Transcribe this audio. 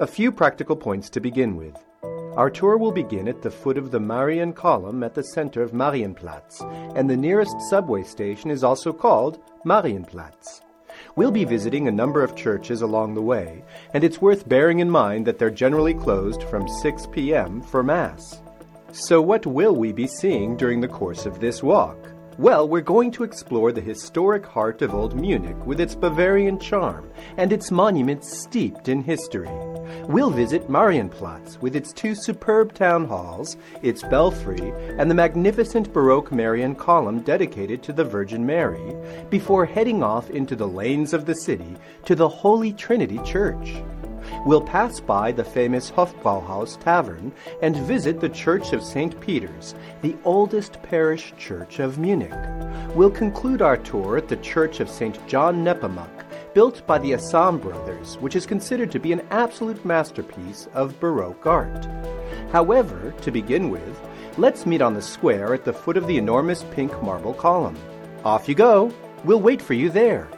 A few practical points to begin with. Our tour will begin at the foot of the Marian column at the center of Marienplatz, and the nearest subway station is also called Marienplatz. We'll be visiting a number of churches along the way, and it's worth bearing in mind that they're generally closed from 6 p.m. for Mass. So, what will we be seeing during the course of this walk? Well, we're going to explore the historic heart of Old Munich with its Bavarian charm and its monuments steeped in history. We'll visit Marienplatz with its two superb town halls, its belfry, and the magnificent Baroque Marian column dedicated to the Virgin Mary, before heading off into the lanes of the city to the Holy Trinity Church. We'll pass by the famous Hofbrauhaus Tavern and visit the Church of St. Peter's, the oldest parish church of Munich. We'll conclude our tour at the Church of St. John Nepomuk, built by the Asam brothers, which is considered to be an absolute masterpiece of Baroque art. However, to begin with, let's meet on the square at the foot of the enormous pink marble column. Off you go! We'll wait for you there.